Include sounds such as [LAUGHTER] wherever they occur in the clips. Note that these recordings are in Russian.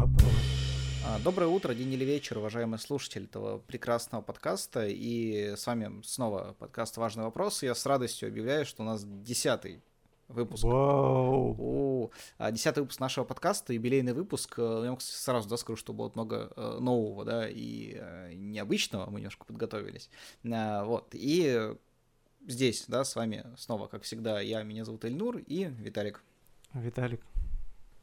вопрос. А, доброе утро, день или вечер, уважаемые слушатели этого прекрасного подкаста. И с вами снова подкаст «Важный вопрос». Я с радостью объявляю, что у нас десятый выпуск. Вау. А, Десятый выпуск нашего подкаста, юбилейный выпуск. Э, Я кстати, сразу да, скажу, что будет много э, нового, да, и э, необычного. Мы немножко подготовились. Вот, и здесь, да, с вами снова, как всегда, я, меня зовут Эльнур и Виталик. Виталик,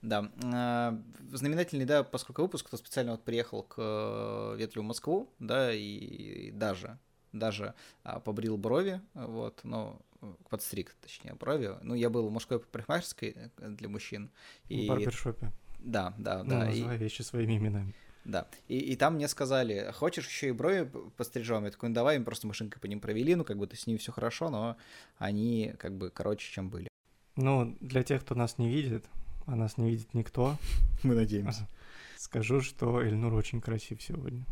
Да, а, знаменательный, да, поскольку выпуск, кто специально вот приехал к э, Ветлю в Москву, да, и даже, даже а, побрил брови, вот, но э, подстриг, точнее, брови. Ну, я был в мужской парикмахерской э, для мужчин. в И, барбершопе. да, да, Ну, да, и, называй вещи своими именами. да. И, и там мне сказали, хочешь еще и брови пострижем? Я такой, ну давай, им просто машинкой по ним провели, ну, как бы, то с ними все хорошо, но они, как бы, короче, чем были. Ну, для тех, кто нас не видит, а нас не видит никто, [LAUGHS] Мы надеемся. скажу, что Эльнур очень красив сегодня.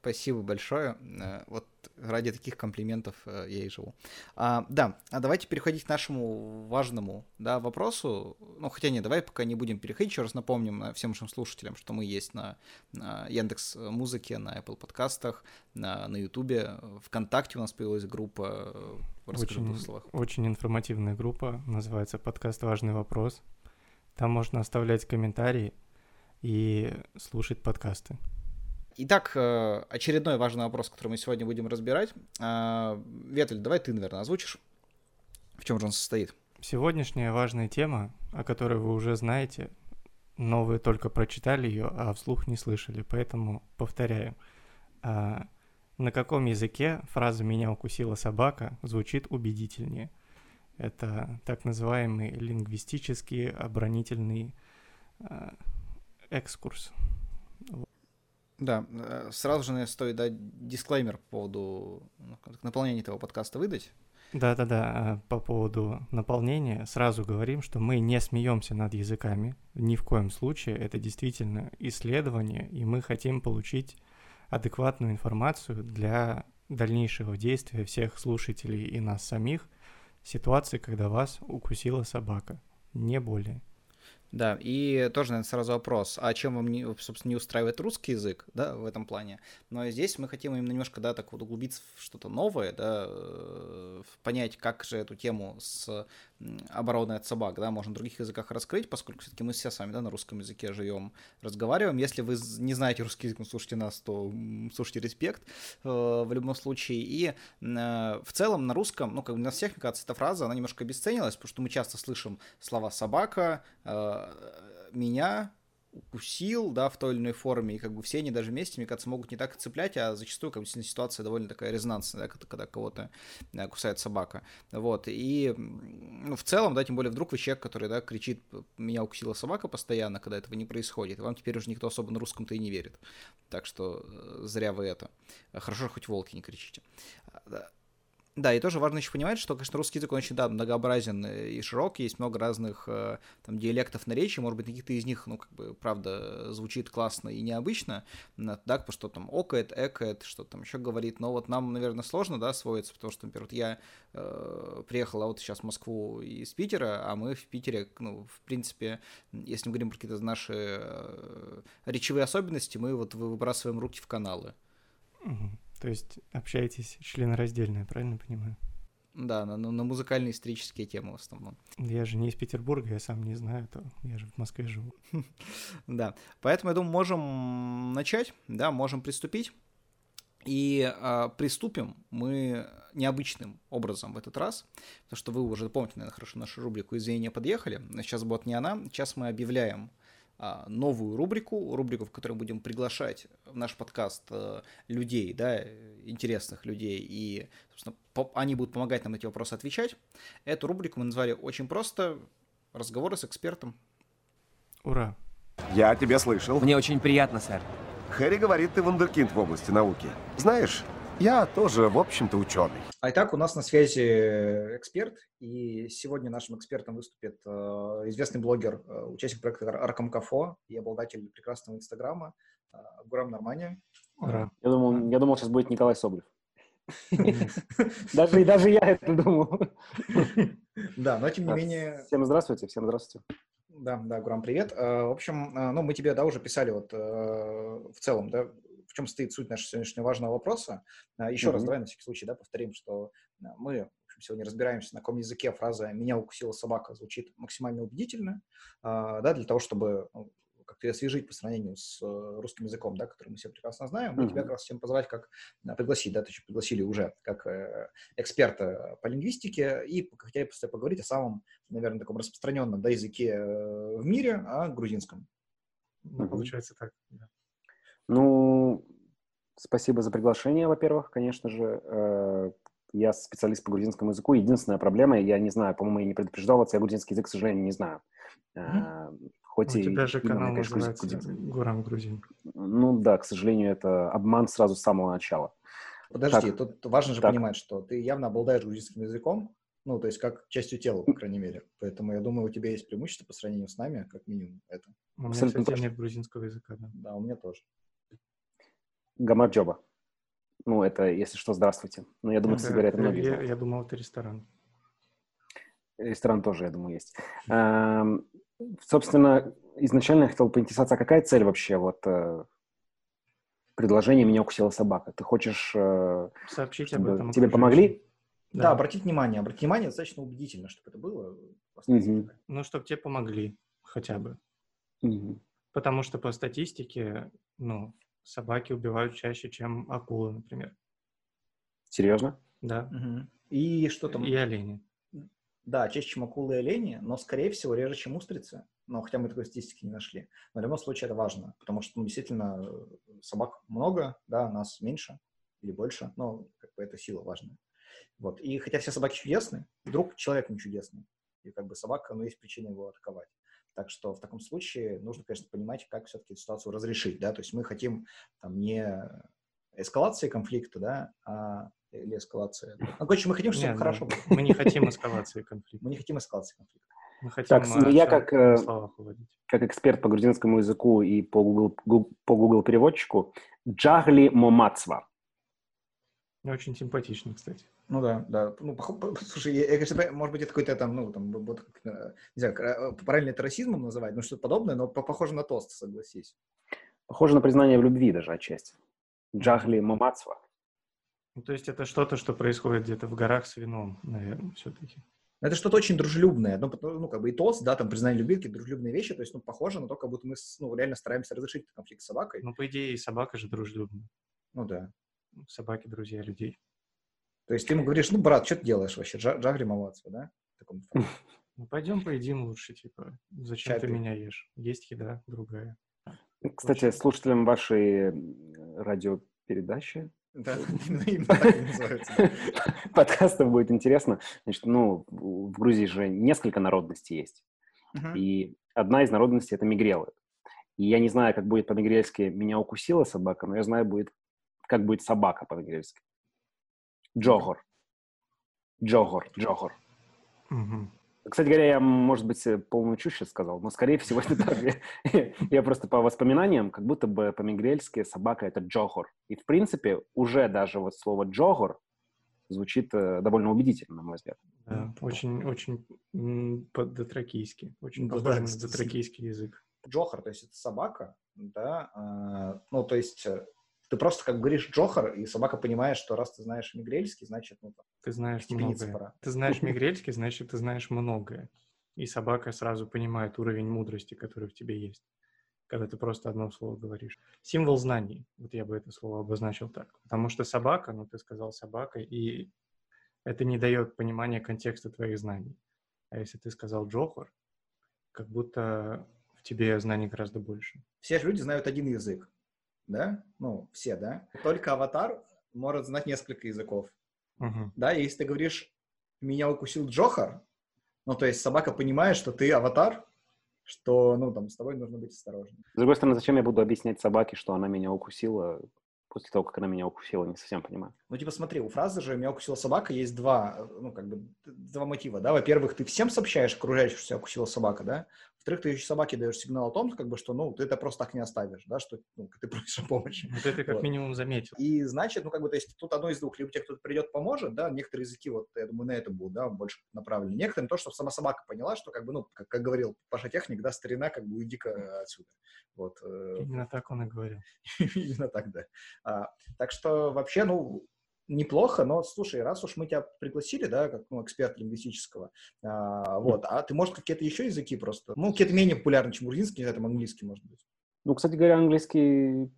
Спасибо большое. Э, Вот ради таких комплиментов э, я и живу. А, да, а давайте переходить к нашему важному да, вопросу. Ну, хотя нет, давай пока не будем переходить. Еще раз напомним э, всем нашим слушателям, что мы есть на, на Яндекс Музыке, на Apple подкастах, на, на Ютубе. Вконтакте у нас появилась группа. э, Расскажи в двух Очень, словах. очень информативная группа, называется подкаст «Важный вопрос». Там можно оставлять комментарии и слушать подкасты. Итак, э, очередной важный вопрос, который мы сегодня будем разбирать. А, Ветель, давай ты, наверное, озвучишь, в чем же он состоит. Сегодняшняя важная тема, о которой вы уже знаете, но вы только прочитали ее, а вслух не слышали, поэтому повторяю. А, на каком языке фраза «меня укусила собака» звучит убедительнее? Это так называемый лингвистический оборонительный а, экскурс. Да, э, сразу же наверное, стоит дать дисклеймер по поводу ну, наполнения этого подкаста выдать. Да-да-да, а, по поводу наполнения сразу говорим, что мы не смеемся над языками, ни в коем случае, это действительно исследование, и мы хотим получить адекватную информацию для дальнейшего действия всех слушателей и нас самих ситуации, когда вас укусила собака, не более. Да, и тоже, наверное, сразу вопрос, а чем вам, собственно, не устраивает русский язык, да, в этом плане? Но здесь мы хотим именно немножко, да, так вот углубиться в что-то новое, да, э, понять, как же эту тему с обороной от собак, да, можно в других языках раскрыть, поскольку все-таки мы все с вами, да, на русском языке живем, разговариваем. Если вы не знаете русский язык, но слушайте нас, то слушайте респект э, в любом случае. И э, в целом на русском, ну, как бы на всех, мне кажется, эта фраза, она немножко обесценилась, потому что мы часто слышим слова «собака», «меня», укусил, да, в той или иной форме, и как бы все они даже вместе, мне кажется, могут не так цеплять, а зачастую, как бы, ситуация довольно такая резонансная, да, когда, кого-то э, кусает собака, вот, и, ну, в целом, да, тем более вдруг вы человек, который, да, кричит, меня укусила собака постоянно, когда этого не происходит, вам теперь уже никто особо на русском-то и не верит, так что э, зря вы это, хорошо, хоть волки не кричите. Да. И тоже важно еще понимать, что, конечно, русский язык, он очень, да, многообразен и широк, есть много разных э, там диалектов наречий, может быть, какие-то из них, ну, как бы, правда, звучит классно и необычно, да, потому что там окает, экает, что там еще говорит, но вот нам, наверное, сложно, да, освоиться, потому что, например, вот я э, приехал, а вот сейчас в Москву из Питера, а мы в Питере, ну, в принципе, если мы говорим про какие-то наши э, речевые особенности, мы вот вы- выбрасываем руки в каналы. Мгм. То есть общаетесь членораздельно, я правильно понимаю? Да, на, на музыкальные исторические темы в основном. Я же не из Петербурга, я сам не знаю, то я же в Москве живу. [LAUGHS] Да, поэтому, я думаю, можем начать, да, можем приступить. И а, приступим мы необычным образом в этот раз, потому что вы уже помните, наверное, хорошо нашу рубрику «Извинения подъехали». Но Сейчас будет не она. Сейчас мы объявляем новую рубрику, рубрику, в которой будем приглашать в наш подкаст а, людей, да, интересных людей, и, собственно, они будут помогать нам на эти вопросы отвечать. Эту рубрику мы назвали очень просто «Разговоры с экспертом». Ура! Я тебя слышал. Мне очень приятно, сэр. Хэри говорит, ты вундеркинд в области науки. Знаешь, я тоже, в общем-то, ученый. А итак, у нас на связи эксперт, и сегодня нашим экспертом выступит э, известный блогер, э, участник проекта Ар- Аркам Кафо и обладатель прекрасного инстаграма э, Гурам Нормания. Ура! Я думал, я думал, сейчас будет Николай Соболев. [LAUGHS] Даже, даже я это думал. Да, но тем не менее, Всем здравствуйте, всем здравствуйте. Да, да, Гурам, привет. Э, в общем, э, ну, мы тебе, да, уже писали вот э, в целом, да, в чем стоит суть нашего сегодняшнего важного вопроса. Еще mm-hmm. раз, давай на всякий случай, да, повторим, что мы сегодня разбираемся, на каком языке фраза «меня укусила собака» звучит максимально убедительно, да, для того, чтобы ну, как-то освежить по сравнению с э, русским языком, да, который мы все прекрасно знаем, мы mm-hmm. тебя как раз всем позвать, как пригласить, да, ты еще пригласили уже как э, эксперта по лингвистике и хотели просто поговорить о самом, наверное, таком распространенном да, языке э, в мире, о грузинском. Ну, mm-hmm. получается так, да. Ну, спасибо за приглашение, во-первых, конечно же. Я специалист по грузинскому языку. Единственная проблема, я не знаю, по-моему, я не предупреждал вас, я грузинский язык, к сожалению, не знаю. Mm-hmm. Хоть У и тебя же канал конечно, называется Гурам Грузин. Ну да, к сожалению, это обман сразу с самого начала. Подожди, так, тут важно же так. понимать, что ты явно обладаешь грузинским языком, ну, то есть как частью тела, по крайней мере. Поэтому я думаю, у тебя есть преимущество по сравнению с нами, как минимум это. У меня, Абсолютно кстати, нет грузинского языка, да. Да, у меня тоже. Гамарджоба. Ну, это, если что, здравствуйте. Но я думаю, это, говорят это многие. Я, я думал, это ресторан. Ресторан тоже, я думаю, есть. Эм, собственно, изначально я хотел поинтересоваться, а какая цель вообще вот э, предложение «Меня укусила собака»? Ты хочешь, э, Сообщить чтобы об этом тебе помогли? Да. да, обратить внимание. Обратить внимание достаточно убедительно, чтобы это было. Угу. Ну, чтобы тебе помогли хотя бы. Угу. Потому что по статистике, ну, собаки убивают чаще, чем акулы, например. Серьезно? Да. Угу. И что там? И олени. Да, чаще, чем акулы и олени, но, скорее всего, реже, чем устрицы. Но хотя мы такой статистики не нашли. Но в любом случае это важно, потому что ну, действительно собак много, да, нас меньше или больше, но как бы это сила важная. Вот. И хотя все собаки чудесны, вдруг человек не чудесный. И как бы собака, ну, есть причина его атаковать. Так что в таком случае нужно, конечно, понимать, как все-таки эту ситуацию разрешить, да, то есть мы хотим там не эскалации конфликта, да, а или эскалация. Ну, короче, мы хотим, чтобы Нет, хорошо было. Мы не хотим эскалации конфликта. Мы не хотим эскалации конфликта. Мы хотим так, ну, я как, э, как эксперт по грузинскому языку и по Google, по Google переводчику, Джагли Момацва. Очень симпатично, кстати. Ну да, да. Ну, слушай, я, я, конечно, может быть, это какой-то там, ну, там, вот, э, не знаю, э, правильно это расизмом называть, ну, что-то подобное, но похоже на тост, согласись. Похоже на признание в любви даже отчасти. Джагли Момацва. Ну, то есть это что-то, что происходит где-то в горах с вином, наверное, все-таки. Это что-то очень дружелюбное. Ну, ну, как бы и тост, да, там признание любви, какие-то дружелюбные вещи. То есть, ну, похоже на то, как будто мы, ну, реально стараемся разрешить конфликт с собакой. Ну, по идее, собака же дружелюбная. Ну, да. Собаки друзья людей. То есть ты ему говоришь, ну, брат, что ты делаешь вообще? Джагри Мавацва, да? [LAUGHS] Ну, пойдем поедим лучше, типа. Зачем Чай ты меня ешь? Есть еда другая. Кстати, слушателям вашей радиопередачи да, [LAUGHS] именно так и называется. [LAUGHS] Подкастов будет интересно. Значит, ну, в Грузии же несколько народностей есть. И одна из народностей — это мигрелы. И я не знаю, как будет по-мигрельски «меня укусила собака», но я знаю, будет, как будет собака по-мигрельски. Джохор. Джохор, Джохор. Кстати говоря, я, может быть, полную чушь сейчас сказал, но, скорее всего, это так. [LAUGHS] Я просто по воспоминаниям, как будто бы по-мигрельски собака — это джохор. И, в принципе, уже даже вот слово джохор звучит э, довольно убедительно, на мой взгляд. Да, очень, очень по-дотракийски. Очень ну похож на дотракийский язык. Джохор, то есть это собака, да, а, ну, то есть э, ты просто как говоришь Джохар, и собака понимает, что раз ты знаешь мигрельский, значит, ну, ты знаешь многое. Пора. Ты знаешь мигрельский, значит, ты знаешь многое. И собака сразу понимает уровень мудрости, который в тебе есть, когда ты просто одно слово говоришь. Символ знаний, вот я бы это слово обозначил так. Потому что собака, ну, ты сказал собака, и это не дает понимания контекста твоих знаний. А если ты сказал Джохар, как будто в тебе знаний гораздо больше. Все же люди знают один язык да, ну, все, да, только аватар может знать несколько языков, uh-huh. да, и если ты говоришь, меня укусил Джохар, ну, то есть собака понимает, что ты аватар, что, ну, там, с тобой нужно быть осторожным. С другой стороны, зачем я буду объяснять собаке, что она меня укусила? после того, как она меня укусила, не совсем понимаю. Ну, типа, смотри, у фразы же «меня укусила собака» есть два, ну, как бы, два мотива, да. Во-первых, ты всем сообщаешь окружающим, что тебя укусила собака, да. Во-вторых, ты еще собаке даешь сигнал о том, как бы, что, ну, ты это просто так не оставишь, да, что ну, ты просишь о помощи. Вот это как вот. минимум заметил. И значит, ну, как бы, то есть тут одно из двух. Либо тебе кто-то придет, поможет, да, некоторые языки, вот, я думаю, на это будут, да, больше направлены. Некоторым то, что сама собака поняла, что, как бы, ну, как, как говорил Паша Техник, да, старина, как бы, уйди-ка отсюда. Вот. Э, Именно так он и говорил. [LAUGHS] Именно так, да. А, так что вообще, ну, неплохо, но слушай, раз уж мы тебя пригласили, да, как ну, эксперт лингвистического, а, вот, а ты, может, какие-то еще языки просто, ну, какие-то менее популярны, чем грузинский, не знаю, там английский, может быть. Ну, кстати говоря, английский,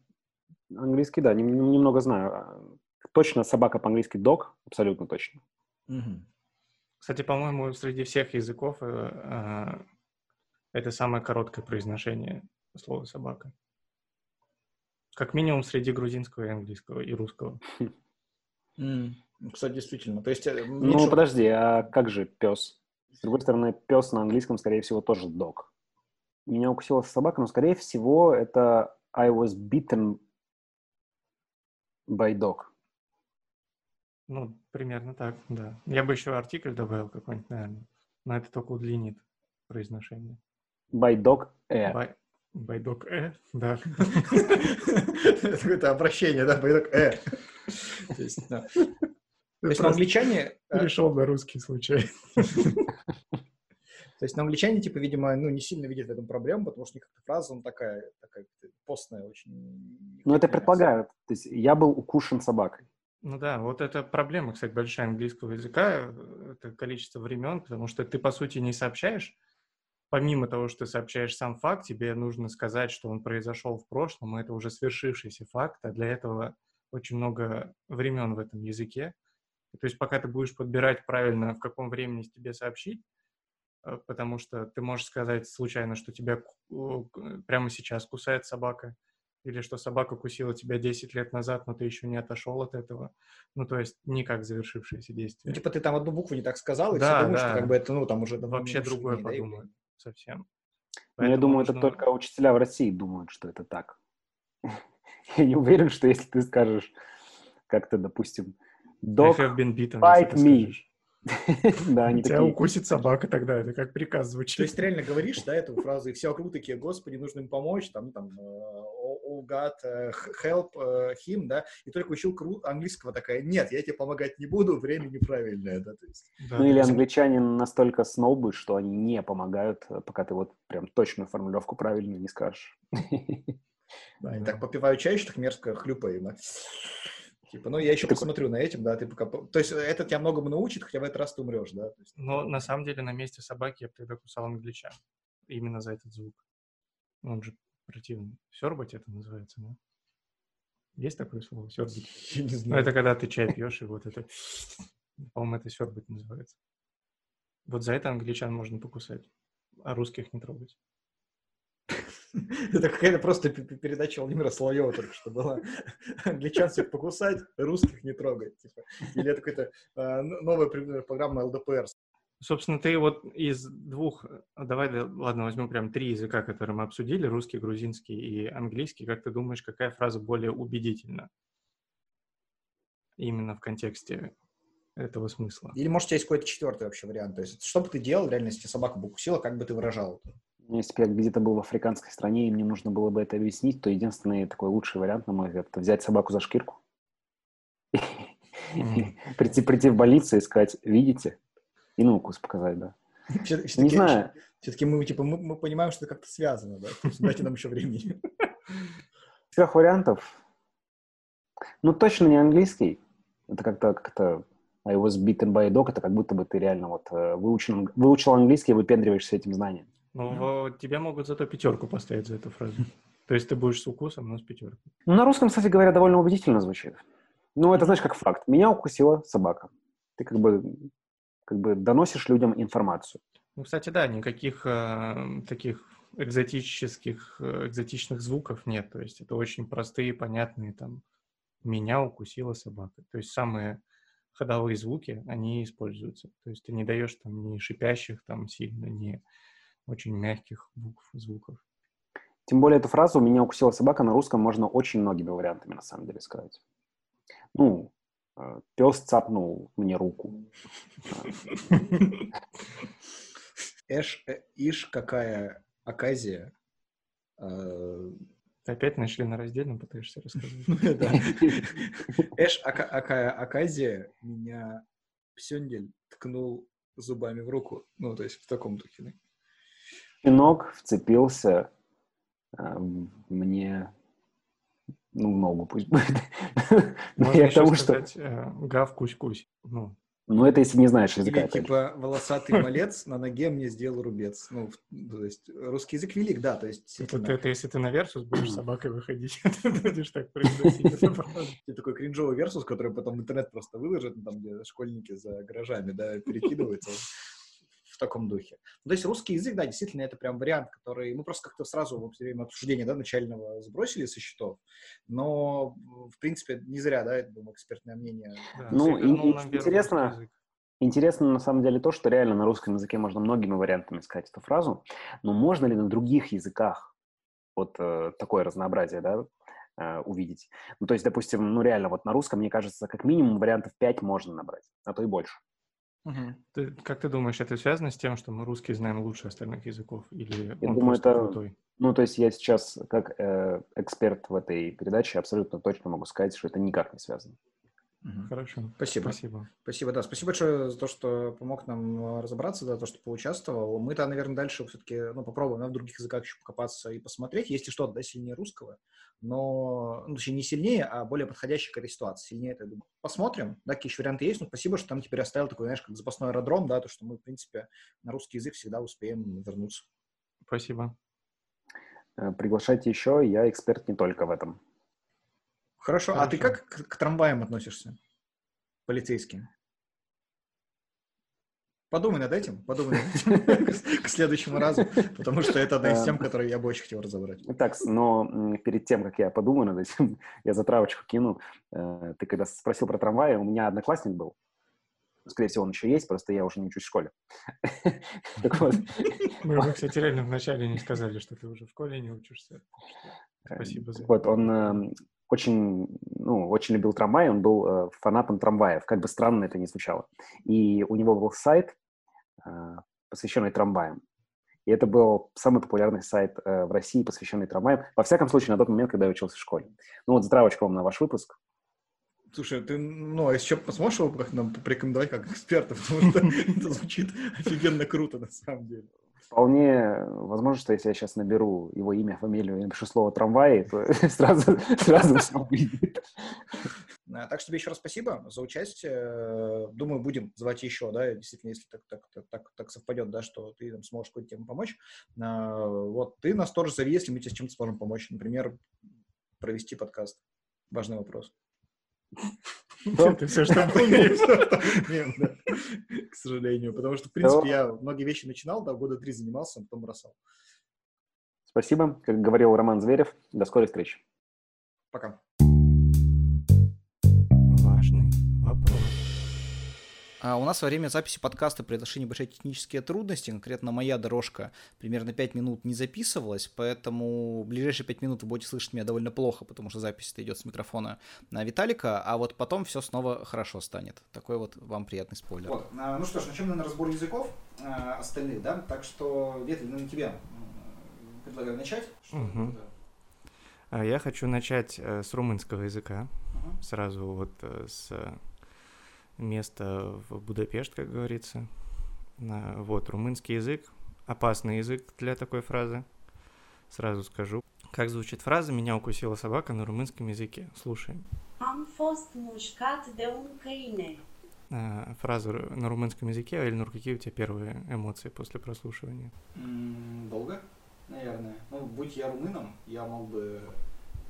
английский, да, немного знаю. А, точно собака по-английски dog, абсолютно точно. Угу. Кстати, по-моему, среди всех языков э, э, это самое короткое произношение слова собака. Как минимум среди грузинского и английского и русского. [LAUGHS] Mm. Кстати, действительно. То есть, э, меньше... Ну, подожди, а как же пес? С другой стороны, пес на английском, скорее всего, тоже dog. Меня укусила собака, но, скорее всего, это I was bitten by dog. Ну, примерно так, да. Я бы еще артикль добавил какой-нибудь, наверное. Но это только удлинит произношение. By dog air. By, by dog air, да. [LAUGHS] Это какое-то обращение, да, by dog air. То есть, да. То есть англичане... Перешел на русский случай. [LAUGHS] То есть на англичане, типа, видимо, ну, не сильно видят в этом проблему, потому что как-то фраза, он такая, такая постная очень. Ну, это предполагают. То есть я был укушен собакой. Ну да, вот это проблема, кстати, большая английского языка, это количество времен, потому что ты, по сути, не сообщаешь, помимо того, что ты сообщаешь сам факт, тебе нужно сказать, что он произошел в прошлом, и это уже свершившийся факт, а для этого очень много времен в этом языке. То есть пока ты будешь подбирать правильно, в каком времени тебе сообщить, э, потому что ты можешь сказать случайно, что тебя прямо сейчас кусает собака, или что собака кусила тебя 10 лет назад, но ты еще не отошел от этого. Ну, то есть никак завершившееся действие. Ну, типа ты там одну букву не так сказал, и да, все думают, да. что как бы это, ну, там уже... Вообще другое подумают да, совсем. Ну, я думаю, нужно... это только учителя в России думают, что это так. [LAUGHS] [LAUGHS] Я не уверен, что если ты скажешь как-то, допустим, dog bite me, [LAUGHS] да, они Тебя такие... укусит собака тогда, это как приказ звучит. То есть ты реально говоришь, да, эту фразу, и все вокруг такие, господи, нужно им помочь, там, там, oh God, э, help э, him, да, и только училка английского такая, нет, я тебе помогать не буду, время неправильное, да, то есть. Да, ну или англичане настолько снобы, что они не помогают, пока ты вот прям точную формулировку правильно не скажешь. [LAUGHS] Да, они так попивают чай, что так мерзко хлюпаем. [LAUGHS] Типа, ну, я еще ты посмотрю на этим, да, ты пока... То есть это тебя многому научит, хотя в этот раз ты умрешь, да? есть... Но на самом деле на месте собаки я бы тогда кусал англичан. Именно за этот звук. Он же противный. Сербать это называется, да? Есть такое слово? Сербать? [LAUGHS] Я не знаю. Ну, это когда ты чай пьешь, и вот это... По-моему, это сербать называется. Вот за это англичан можно покусать, а русских не трогать. Это какая-то просто передача Владимира Соловьева только что была. Англичан всех покусать, русских не трогать. Типа. Или это какая-то а, новая программа ЛДПР. Собственно, ты вот из двух, давай, ладно, возьмем прям три языка, которые мы обсудили, русский, грузинский и английский. Как ты думаешь, какая фраза более убедительна? Именно в контексте этого смысла. Или, может, у тебя есть какой-то четвертый вообще вариант? То есть, что бы ты делал, реально, если собака бы укусила, как бы ты выражал это? Если бы я где-то был в африканской стране, и мне нужно было бы это объяснить, то единственный такой лучший вариант, на мой взгляд, это взять собаку за шкирку, [LAUGHS] прийти, прийти в больницу и сказать, видите, и на укус показать, да. Не знаю. Все-таки мы, типа, мы, мы понимаем, что это как-то связано, да? Дайте нам еще времени. Трех вариантов. Ну, точно не английский. Это как-то как-то I was beaten by a dog. Это как будто бы ты реально вот э, выучил, выучил английский и выпендриваешься этим знанием. Ну, mm тебя могут зато пятерку поставить за эту фразу. То есть ты будешь с укусом, но с пятеркой. Ну, на русском, кстати говоря, довольно убедительно звучит. Ну, это знаешь, как факт. Меня укусила собака. Ты как бы, как бы доносишь людям информацию. Ну, кстати, да, никаких э, таких экзотических, э, экзотичных звуков нет. То есть это очень простые, понятные там «меня укусила собака». То есть самые ходовые звуки, они используются. То есть ты не даешь там ни шипящих там сильно, ни очень мягких букв, звуков. Тем более эту фразу «меня укусила собака» на русском можно очень многими вариантами, на самом деле, сказать. Ну, э, пес цапнул мне руку. [LAUGHS] Эш, э, ишь, какая оказия. опять нашли на раздельном, пытаешься рассказать. [LAUGHS] [LAUGHS] Эш, какая оказия меня Псендель ткнул зубами в руку. Ну, то есть в таком духе. Пинок вцепился э, мне ну, в ногу пусть будет. [LAUGHS] Можно я к тому, сказать, что... Э, гав, кусь-кусь. Ну, ну, это если не знаешь языка. Или, типа, волосатый [LAUGHS] малец на ноге мне сделал рубец. Ну, то есть, русский язык велик, да, то есть... Это, это, это если ты на Versus будешь [CLEARS THROAT] собакой выходить, [LAUGHS] ты будешь так произносить. Ты такой кринжовый Versus, который потом интернет просто выложит, там, где школьники за гаражами, да, перекидываются таком духе. Ну, то есть русский язык, да, действительно, это прям вариант, который мы просто как-то сразу во время обсуждения, да, начального сбросили со счетов, но, в принципе, не зря, да, это, думаю, экспертное мнение. Да, ну, и, интересно, Интересно на самом деле то, что реально на русском языке можно многими вариантами сказать эту фразу, но можно ли на других языках вот э, такое разнообразие, да, э, увидеть? Ну, то есть, допустим, ну реально вот на русском, мне кажется, как минимум вариантов 5 можно набрать, а то и больше. Угу. Ты, как ты думаешь, это связано с тем, что мы русский знаем лучше остальных языков? Или я думаю, это... Крутой? Ну, то есть я сейчас, как э, эксперт в этой передаче, абсолютно точно могу сказать, что это никак не связано. Угу. Хорошо. Спасибо. Спасибо. Спасибо, да. Спасибо большое за то, что помог нам э, разобраться, за то, что поучаствовал. Мы-то, наверное, дальше все-таки ну, попробуем на других языках еще покопаться и посмотреть. Есть и что-то, да, сильнее русского, но, ну, точнее, не сильнее, а более подходящий к этой ситуации. Сильнее это, думаю. Посмотрим, да, какие еще варианты есть. Но спасибо, что там теперь оставил такой, знаешь, как запасной аэродром, да, то, что мы, в принципе, на русский язык всегда успеем вернуться. Спасибо. Э, приглашайте еще, я эксперт не только в этом. Хорошо. Хорошо. А ты как к, к трамваям относишься? Полицейским? Подумай над этим, подумай над этим [LAUGHS] к следующему разу, потому что это одна из тем, которые я бы очень хотел разобрать. Так, но перед тем, как я подумаю над этим, [LAUGHS] я затравочку кину. Э, ты когда спросил про трамваи, у меня одноклассник был, скорее всего, он еще есть, просто я уже не учусь в школе. [LAUGHS] Так вот. Мы, кстати, реально вначале не сказали, что ты уже в школе не учишься. Спасибо за Вот, он эм, очень, ну, очень любил трамваи, он был э, фанатом трамваев, как бы странно это ни звучало. И у него был сайт, э, посвященный трамваям. И это был самый популярный сайт э, в России, посвященный трамваям. Во всяком случае, на тот момент, когда я учился в школе. Ну вот затравочка вам на ваш выпуск. Слушай, ты, ну, а еще посмотришь его как нам порекомендовать как эксперта, [LAUGHS] потому что это звучит офигенно круто на самом деле. Вполне возможно, что если я сейчас наберу его имя, фамилию и напишу слово «трамвай», то [LAUGHS] сразу, сразу все выйдет. А, так что тебе еще раз спасибо за участие. Думаю, будем звать еще, да, действительно, если так, так, так, так, совпадет, да, что ты там сможешь какую-то тему помочь. А, вот, ты нас тоже зови, если мы тебе с чем-то сможем помочь. Например, провести подкаст. Важный вопрос. Это все, что к сожалению. Потому что, в принципе, я многие вещи начинал, да, года три занимался, а потом бросал. Спасибо. Как говорил Роман Зверев, до скорой встречи. Пока. А у нас во время записи подкаста произошли небольшие технические трудности. Конкретно моя дорожка примерно 5 минут не записывалась, поэтому в ближайшие 5 минут вы будете слышать меня довольно плохо, потому что запись идет с микрофона на Виталика, а вот потом все снова хорошо станет. Такой вот вам приятный спойлер. Вот. А, ну что ж, начнем на разбор языков а, остальных, да? Так что, Ветель, ну, на тебя предлагаю начать. Угу. Я хочу начать э, с румынского языка. Угу. Сразу вот э, с место в Будапешт, как говорится. Вот, румынский язык, опасный язык для такой фразы, сразу скажу. Как звучит фраза «Меня укусила собака» на румынском языке? Слушаем. Am fost mușcat de un câine. Фразу на румынском языке, Эльнур, какие у тебя первые эмоции после прослушивания? долго, наверное. Ну, будь я румыном, я мог бы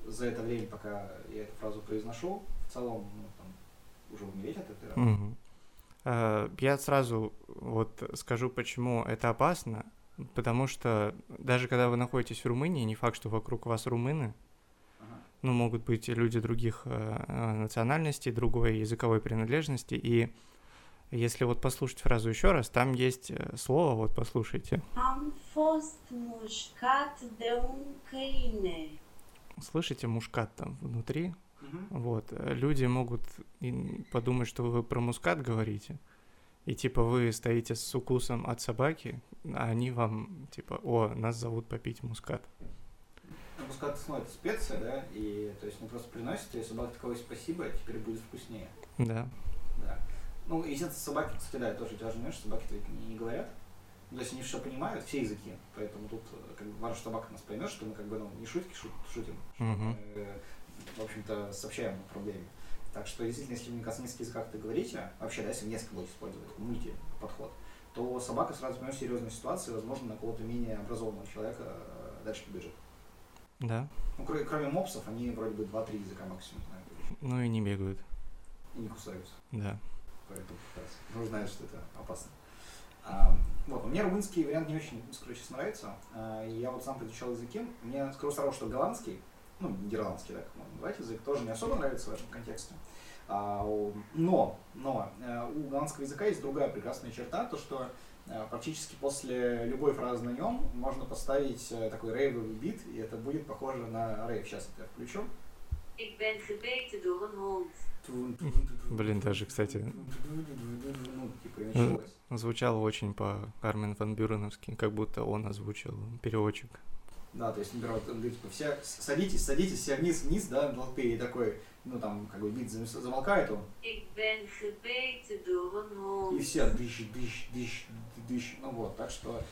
за это время, пока я эту фразу произношу, в целом ну, уже умереть от этого. Угу. Я сразу вот скажу, почему это опасно, потому что даже когда вы находитесь в Румынии, не факт, что вокруг вас румыны, ага. ну, могут быть люди других э, национальностей, другой языковой принадлежности, и Если вот послушать фразу еще раз, там есть э, слово, вот послушайте. Слышите мушкат там внутри? Мгм. Вот. э, Люди могут подумать, что вы про мускат говорите. И типа вы стоите с укусом от собаки, а они вам типа, о, нас зовут попить мускат. Ну, мускат ну, это специя, да, и то есть ну просто приносите, и собака такой спасибо, теперь будет вкуснее. Да. Да. Ну, естественно, собаки, кстати, да, тоже ты понимаешь, собаки-то ведь не, не говорят. Ну, То есть они все понимают, все языки. Поэтому тут э, как бы важно, что собака нас поймет, что мы как бы ну, не шутки шут- шутим, Мгм. мы, э, в общем-то, сообщаем о проблеме. Так что, действительно, если вы на нескольких языках это говорите, вообще, да, если вы несколько будете использовать, мульти-подход, то собака сразу поймет серьезную ситуацию, и, возможно, на кого-то менее образованного человека э, дальше побежит. Да. Ну, кроме, кроме мопсов, они вроде бы 2-3 языка максимум знают. Ну и не бегают. И не кусаются. Да. Поэтому как раз нужно знать, что это опасно. А, вот, мне румынский вариант не очень, честно, нравится. А, я вот сам изучал языки. Мне скажу сразу, что голландский, ну, нидерландский, так можно назвать язык, тоже не особо нравится в этом контексте. А, но, но э, у голландского языка есть другая прекрасная черта, то что э, практически после любой фразы на нем можно поставить э, такой рейвовый бит, и это будет похоже на рейв. Сейчас это я включу. Блин, даже, кстати, Ну, типа, звучало очень по Армен Ван Бюреновски, как будто он озвучил переводчик. Да, то есть, например, вот типа, все садитесь, садитесь, все вниз, вниз, да, на толпе, и такой, ну, там, как бы, бит зам- замолкает он, и все дыщ, дыщ, дыщ, дыщ, ну вот, так что,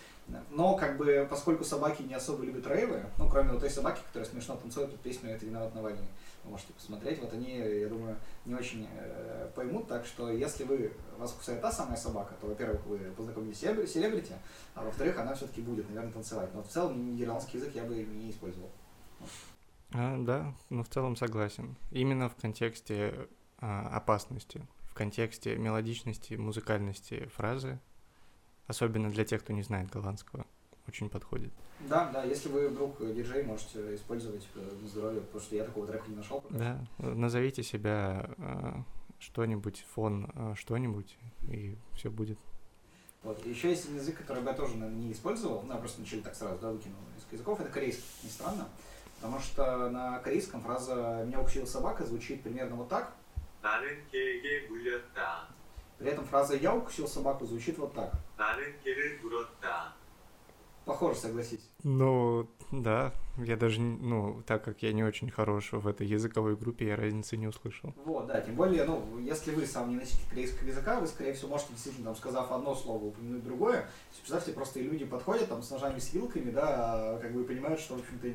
но, как бы, поскольку собаки не особо любят рейвы, ну, кроме вот той собаки, которая смешно танцует под песню «Это виноват Навальный», можете посмотреть, вот они, я думаю, не очень э, поймут, так что, если вы, вас кусает та самая собака, то, во-первых, вы познакомитесь с селебри- селебрити, а во-вторых, она все-таки будет, наверное, танцевать, но в целом нидерландский язык я бы не использовал. А, да, ну в целом согласен. Именно в контексте а, опасности, в контексте мелодичности, музыкальности фразы, особенно для тех, кто не знает голландского, очень подходит. Да, да, если вы вдруг э, диджей, можете использовать э, здоровье, потому что я такого трека не нашел. Пока. Да, э, назовите себя что-нибудь, фон что-нибудь, и все будет. Вот. Еще есть один язык, который я тоже не использовал, ну, я просто начали так сразу, да, выкинул из языков, это корейский, не странно, потому что на корейском фраза «меня укусила собака» звучит примерно вот так. При этом фраза «я укусил собаку» звучит вот так. Похоже, согласись. Ну, да, я даже, ну, так как я не очень хорош в этой языковой группе, я разницы не услышал. Вот, да, тем более, ну, если вы сам не носитель корейского языка, вы, скорее всего, можете действительно, там, сказав одно слово, упомянуть другое. То есть, представьте, просто и люди подходят там с ножами, с вилками, да, а, как бы понимают, что, в общем-то,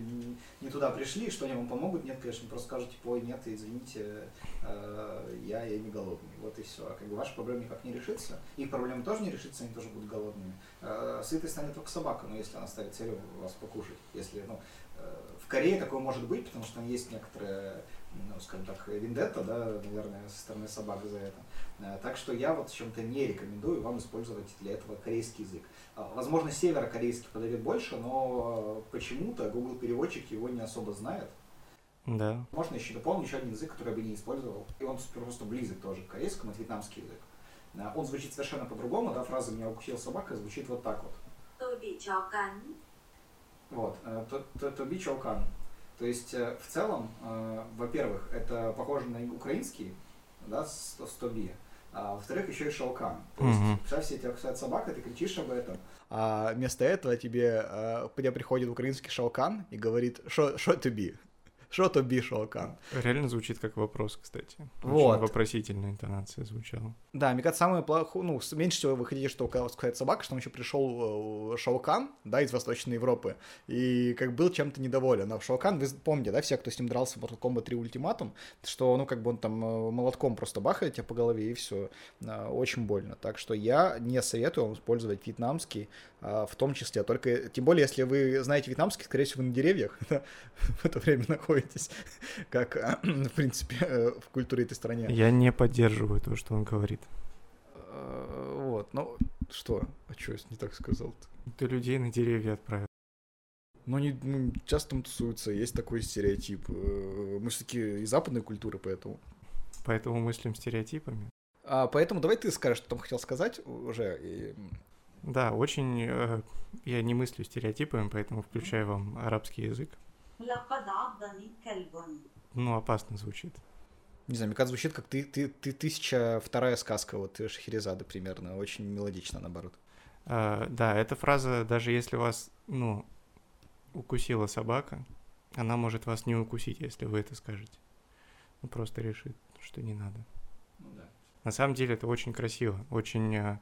не, туда пришли, что они вам помогут. Нет, конечно, просто скажут, типа, ой, нет, извините, э, я, я не голодный. Вот и все. А как бы ваша проблема никак не решится. Их проблема тоже не решится, они тоже будут голодными. Э, сытой станет только собака, но если она ставит целью вас покушать. Если, ну, в Корее такое может быть, потому что там есть некоторые ну, скажем так, вендетта, да, наверное, со стороны собак за это. Э, Так что я вот в чем-то не рекомендую вам использовать для этого корейский язык. А, Возможно, северокорейский подойдет больше, но почему-то Google переводчик его не особо знает. Да, Можно еще дополнить еще один язык, который я бы не использовал. И он просто близок тоже к корейскому, это вьетнамский язык. Э, Он звучит совершенно по-другому, да, фраза «меня укусила собака» звучит вот так вот. Вот, э, то, то, то би есть, э, в целом, э, во-первых, это похоже на украинский, да, с, тоби, а во-вторых, еще и шаукан. То есть, Мгм. представь себе, тебя кусает собака, ты кричишь об этом. А вместо этого тебе, э, тебе приходит украинский шаукан и говорит, что тобі? Что тобі шаукан? реально звучит как вопрос, кстати. Очень Вот. вопросительная интонация звучала. Да, мне кажется, самое плохое, ну, меньше всего вы хотите, что у вас сказать собака, что там еще пришел э, Шаукан, да, из Восточной Европы, и как был чем-то недоволен. А Шаукан, вы помните, да, все, кто с ним дрался в Mortal Kombat 3 Ультиматум, что, ну, как бы он там э, молотком просто бахает тебя по голове, и все. Очень больно. Так что я не советую вам использовать вьетнамский, в том числе, только, тем более, если вы знаете вьетнамский, скорее всего, вы на деревьях [LAUGHS] в это время находитесь, [LAUGHS] как, [CLEARS THROAT] в принципе, э, в культуре этой стране. Я не поддерживаю то, что он говорит. Э, Вот, ну что? А что я не так сказал-то? Ты людей на деревья отправил. Ну, они ну, часто там тусуются, есть такой стереотип. Э, Мы все-таки из западной культуры, поэтому. Поэтому мыслим стереотипами. А, поэтому давай ты скажешь, что там хотел сказать уже. И... Да, очень... э, я не мыслю стереотипами, поэтому включаю вам арабский язык. Ну, опасно звучит. Не знаю, мне кажется, звучит как ты, ты, ты тысяча вторая сказка, вот Шахерезада примерно, очень мелодично наоборот. А, да, эта фраза, даже если вас, ну, укусила собака, она может вас не укусить, если вы это скажете. Ну, просто решит, что не надо. Ну, да. На самом деле это очень красиво, очень э,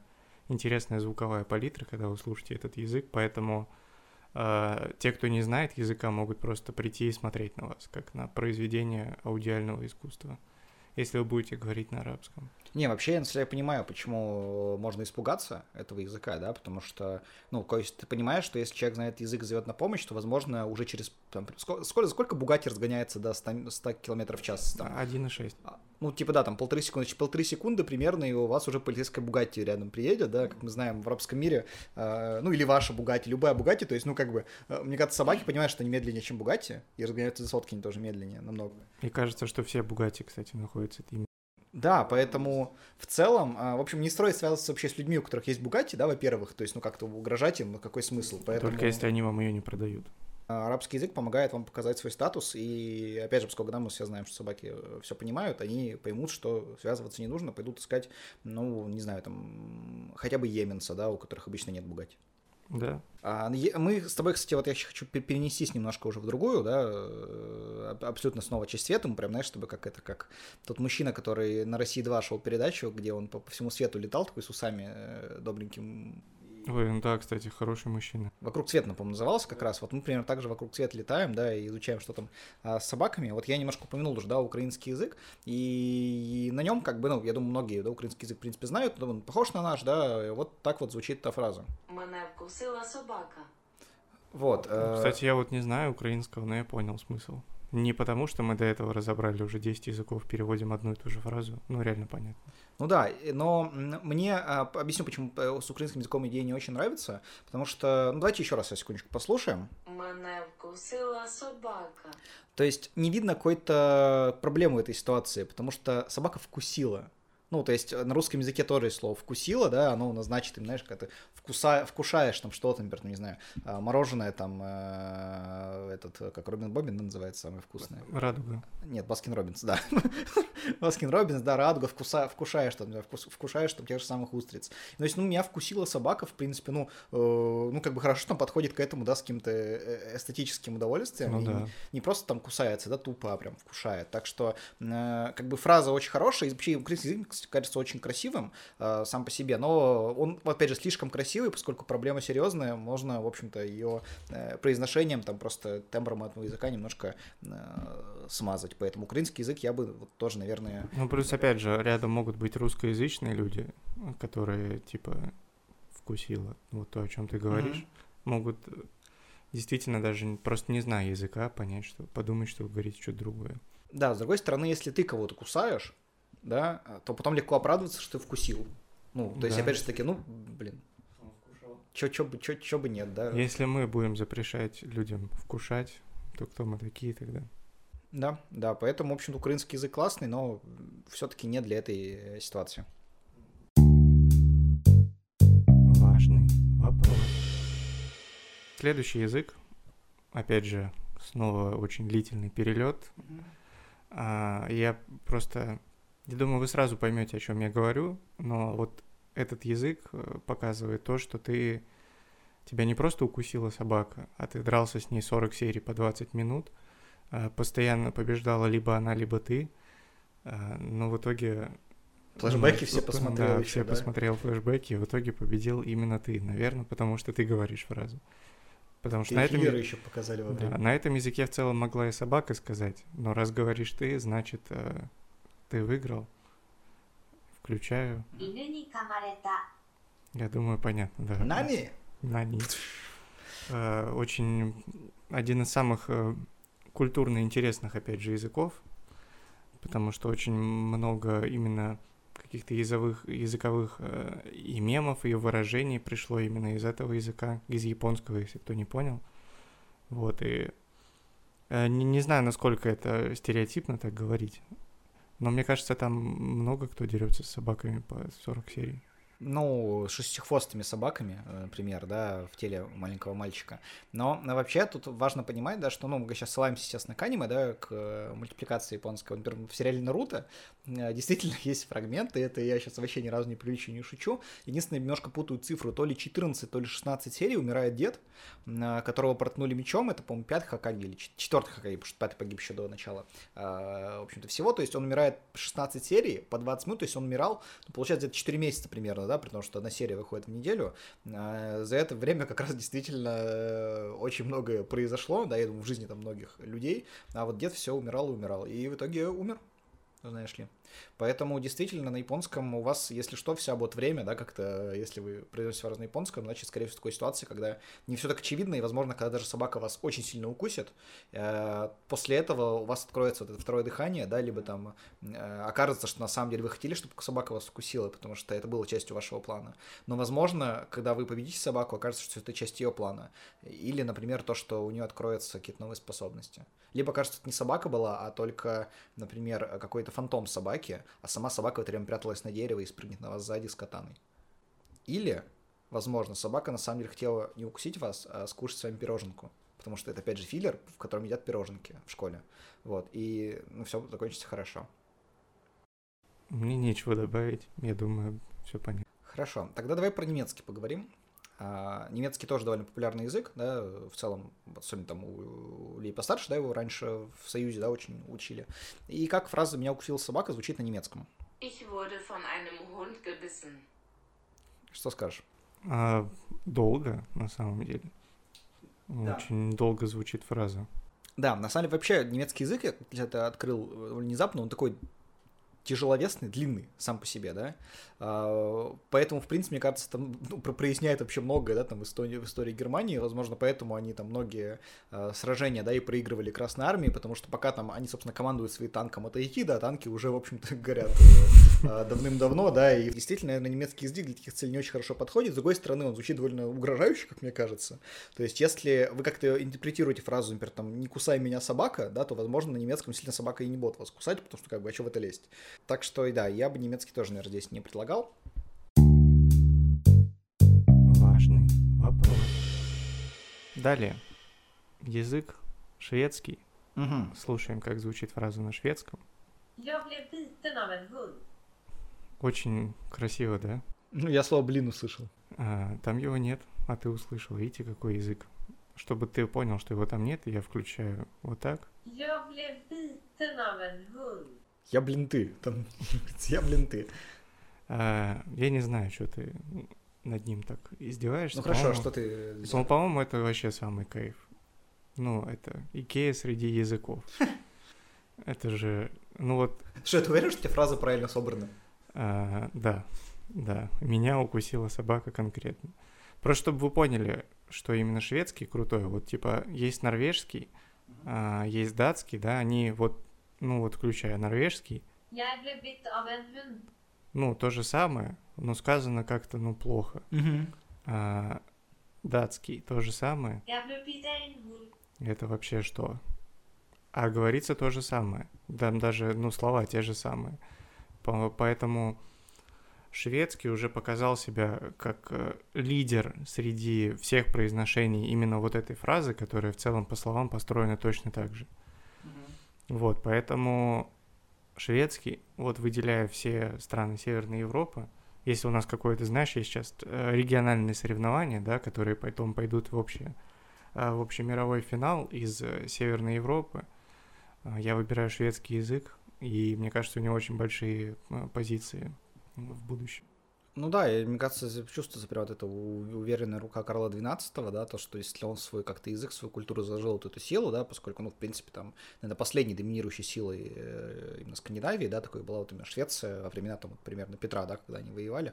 интересная звуковая палитра, когда вы слушаете этот язык, поэтому те, кто не знает языка, могут просто прийти и смотреть на вас, как на произведение аудиального искусства, если вы будете говорить на арабском. Не, вообще, если я понимаю, почему можно испугаться этого языка, да, потому что, ну, то есть ты понимаешь, что если человек знает язык, зовет на помощь, то, возможно, уже через, там, сколько, сколько, Бугатти разгоняется до 100, 100 км в час? Там, 1,6. А, ну, типа, да, там полторы секунды, значит, полторы секунды примерно, и у вас уже полицейская Бугатти рядом приедет, да, как мы знаем, в арабском мире, э, ну, или ваша Бугатти, любая Бугатти, то есть, ну, как бы, э, мне кажется, собаки понимают, что они медленнее, чем Бугатти, и разгоняются за сотки они тоже медленнее намного. И кажется, что все Бугати, кстати, находятся именно. Да, поэтому в целом, а, в общем, не стоит связываться вообще с людьми, у которых есть Бугатти, да, во-первых, то есть, ну, как-то угрожать им, ну, какой смысл, поэтому... Только если они вам ее не продают. А, Арабский язык помогает вам показать свой статус, и, опять же, поскольку да, мы все знаем, что собаки все понимают, они поймут, что связываться не нужно, пойдут искать, ну, не знаю, там, хотя бы йеменца, да, у которых обычно нет Бугатти. Да. А, е- мы с тобой, кстати, вот я еще хочу пе- перенестись немножко уже в другую, да, э, аб- абсолютно снова часть света, мы прям, знаешь, чтобы как это, как тот мужчина, который на России 2 шел передачу, где он по, по всему свету летал, такой с усами э, добреньким. Ой, ну да, кстати, хороший мужчина. Вокруг света, по-моему, назывался как раз. Вот мы примерно так же вокруг света летаем, да, и изучаем, что там а, с собаками. Вот я немножко упомянул уже, да, украинский язык, и на нем, как бы, ну, я думаю, многие, да, украинский язык, в принципе, знают, но он похож на наш, да, и вот так вот звучит эта фраза. Мене вкусила собака. Вот. э, Кстати, я вот не знаю украинского, но я понял смысл. Не потому, что мы до этого разобрали уже 10 языков, переводим одну и ту же фразу. Ну, реально понятно. Ну да, но мне а, объясню, почему э, с украинским языком идея не очень нравится, потому что, ну давайте еще раз секундочку послушаем. Мене вкусила собака. То есть не видно какой-то проблемы в этой ситуации, потому что собака вкусила. Ну, то есть на русском языке тоже есть слово «вкусила», да, оно значит, знаешь, когда ты вкуса... вкушаешь там что-то, например, не знаю, а, мороженое там, э, этот, э, как Робин Бобин называется, самое вкусное. Радуга. Нет, Baskin Robbins, да. [LAUGHS] Baskin Robbins, да, радуга, вкуса, вкушаешь там, вкус, вкушаешь там тех же самых устриц. То есть, ну, меня вкусила собака, в принципе, ну, э, ну, как бы хорошо там подходит к этому, да, с каким-то э, эстетическим удовольствием. Ну да. не, не просто там кусается, да, тупо, а прям вкушает. Так что, э, как бы фраза очень хорошая, и вообще кажется очень красивым э, сам по себе, но он, опять же, слишком красивый, поскольку проблема серьезная, можно, в общем-то, ее э, произношением, там просто тембром этого языка немножко э, смазать. Поэтому украинский язык я бы вот тоже, наверное... Ну, плюс, опять же, рядом могут быть русскоязычные люди, которые, типа, вкусила вот то, о чем ты говоришь. Могут э, действительно даже просто не зная языка понять, что подумать, что вы говорите что-то другое. Да, с другой стороны, если ты кого-то кусаешь, да, то потом легко оправдываться, что ты вкусил. Ну, то есть, Да. опять же таки, ну, блин, чё, чё, бы, чё, чё бы нет, да? Если мы будем запрещать людям вкушать, то кто мы такие тогда? Да, да, поэтому, в общем-то, украинский язык классный, но все-таки не для этой э, ситуации. Важный вопрос. Следующий язык, опять же, снова очень длительный перелет. А, я просто, я думаю, вы сразу поймете, о чем я говорю, но вот этот язык э, показывает то, что ты тебя не просто укусила собака, а ты дрался с ней 40 серий по 20 минут, а, постоянно побеждала либо она, либо ты, а, но в итоге Флэшбэки ну, все посмотрел Да, еще, все да? посмотрел флешбеки, и в итоге победил именно ты, наверное, потому что ты говоришь фразу. Потому что на этом, еще показали во да, время. на этом языке в целом могла и собака сказать, но раз говоришь ты, значит, э, ты выиграл. Включаю. Я думаю, понятно, да. Нани? Нани. Э, очень один из самых э, культурно интересных, опять же, языков, потому что очень много именно каких-то языковых, языковых и мемов, и выражений пришло именно из этого языка, из японского, если кто не понял. Вот, и не, не знаю, насколько это стереотипно так говорить, но мне кажется, там много кто дерется с собаками по 40 серий. Ну, шестихвостыми собаками, э, например, да, в теле маленького мальчика. Но э, вообще тут важно понимать, да, что, ну, мы сейчас ссылаемся на к аниме, да, к э, мультипликации японского. Например, в сериале Наруто действительно [LAUGHS] есть фрагменты, это я сейчас вообще ни разу не приличу, не шучу. Единственное, немножко путаю цифру, то ли 14, то ли 16 серий умирает дед, которого проткнули мечом, это, по-моему, пятый Хакаги или чет- четвертый Хакаги, потому что пятый погиб еще до начала, в общем-то, всего, то есть он умирает 16 серий по 20 минут, то есть он умирал, ну, получается, где-то 4 месяца примерно, да, при том, что одна серия выходит в неделю. Э, За это время как раз действительно э, очень многое произошло, да, я думаю, в жизни там многих людей, а вот дед все умирал и умирал, и в итоге умер, знаешь ли. Поэтому действительно на японском у вас, если что, вся будет время, да, как-то, если вы произносите фразу на японском, значит, скорее всего, такой ситуации, когда не все так очевидно, и, возможно, когда даже собака вас очень сильно укусит, э, после этого у вас откроется вот это второе дыхание, да, либо там э, окажется, что на самом деле вы хотели, чтобы собака вас укусила, потому что это было частью вашего плана. Но, возможно, когда вы победите собаку, окажется, что это часть ее плана. Или, например, то, что у нее откроются какие-то новые способности. Либо окажется, что это не собака была, а только, например, какой-то фантом собаки, а сама собака в это время пряталась на дерево и спрыгнет на вас сзади с катаной. Или, возможно, собака на самом деле хотела не укусить вас, а скушать с вами пироженку. Потому что это, опять же, филлер, в котором едят пироженки в школе. Вот, и, ну, все закончится хорошо. Мне нечего добавить, я думаю, все понятно. Хорошо, тогда давай про немецкий поговорим. А, немецкий тоже довольно популярный язык, да, в целом, особенно там у людей постарше, да, его раньше в Союзе, да, очень учили. И как фраза «меня укусила собака» звучит на немецком. Ich wurde von einem Hund gebissen. Что скажешь? А долго, на самом деле. Да. Очень долго звучит фраза. Да, на самом деле вообще немецкий язык, я для это открыл внезапно, он такой тяжеловесный, длинный сам по себе, да, А, поэтому, в принципе, мне кажется, там ну, про- проясняет вообще многое, да, там в истории, в истории Германии, возможно, поэтому они там многие а, сражения, да, и проигрывали Красной Армии, потому что пока там они, собственно, командуют свои танком отойти, да, танки уже, в общем-то, [LAUGHS] горят э, а, давным-давно, да, и действительно, наверное, немецкий язык для таких целей не очень хорошо подходит, с другой стороны, он звучит довольно угрожающе, как мне кажется, то есть, если вы как-то интерпретируете фразу, например, там, не кусай меня собака, да, то, возможно, на немецком сильно собака и не будет вас кусать, потому что, как бы, а что в это лезть? Так что, и да, я бы немецкий тоже, наверное, здесь не предлагал. Важный вопрос. Далее. Язык шведский. Мгм. Слушаем, как звучит фраза на шведском. Очень красиво, да? Ну, я слово «блин» услышал. А, там его нет, а ты услышал. Видите, какой язык? Чтобы ты понял, что его там нет, я включаю вот так. Jag Я, блин, ты. Там, [LAUGHS] я, блин, ты. А, я не знаю, что ты над ним так издеваешься. Ну, хорошо, По-моему- что ты... Ну, по-моему, это вообще самый кайф. Ну, это Икея среди языков. [LAUGHS] Это же, ну вот, Что, ты уверен, что у тебя фраза правильно собрана? а, да, да, меня укусила собака конкретно. Просто чтобы вы поняли, что именно шведский крутой, вот типа есть норвежский, а, есть датский, да, они вот, ну вот включая норвежский, ну то же самое, но сказано как-то, ну плохо. А, датский то же самое. Это вообще что? А говорится то же самое. Там даже, ну, слова те же самые. По- Поэтому шведский уже показал себя как э, лидер среди всех произношений именно вот этой фразы, которая в целом по словам построена точно так же. Вот, поэтому шведский, вот выделяя все страны Северной Европы, если у нас какое-то, знаешь, есть сейчас э, региональные соревнования, да, которые потом пойдут в общее а, в общемировой финал из э, Северной Европы. Я выбираю шведский язык, и мне кажется, у него очень большие э, позиции в будущем. Ну да, и, мне кажется, чувствуется прям вот эта уверенная рука Карла XII, да, то, что если он свой как-то язык, свою культуру заложил вот эту силу, да, поскольку, ну, в принципе, там, наверное, последней доминирующей силой э, именно Скандинавии, да, такой была вот именно Швеция во времена, там, вот, примерно Петра, да, когда они воевали.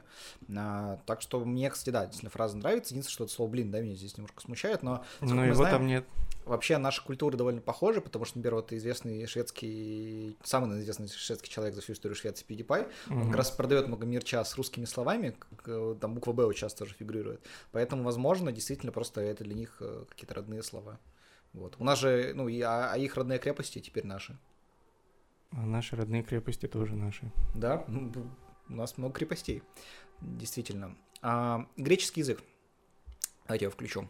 А, так что мне, кстати, да, действительно фраза нравится. Единственное, что это слово «блин», да, меня здесь немножко смущает, но мы его знаем- там нет. Вообще наши культуры довольно похожи, потому что, например, вот известный шведский, самый известный шведский человек за всю историю Швеции PewDiePie, он Мгм. как раз продает много мерча с русскими словами, словами, как, э, там буква «Б» вот тоже фигурирует. Поэтому, возможно, действительно просто это для них э, какие-то родные слова. Вот. У нас же, ну, и, а, а их родные крепости теперь наши. А наши родные крепости тоже наши. Да, ну, у нас много крепостей, действительно. А, греческий язык. Давайте я включу.